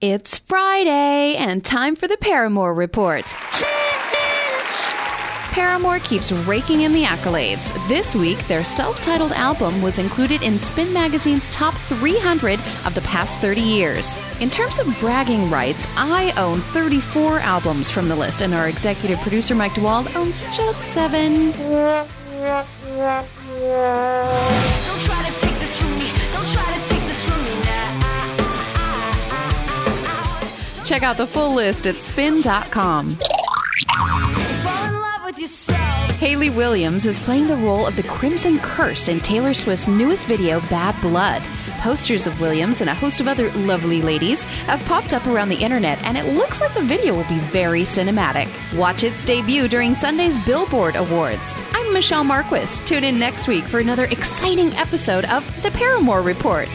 It's Friday and time for the Paramore Report. Paramore keeps raking in the accolades. This week, their self titled album was included in Spin Magazine's top 300 of the past 30 years. In terms of bragging rights, I own 34 albums from the list, and our executive producer Mike DeWald owns just seven. Check out the full list at spin.com. Fall in love with yourself. Hayley Williams is playing the role of the Crimson Curse in Taylor Swift's newest video, Bad Blood. Posters of Williams and a host of other lovely ladies have popped up around the internet, and it looks like the video will be very cinematic. Watch its debut during Sunday's Billboard Awards. I'm Michelle Marques. Tune in next week for another exciting episode of The Paramore Report.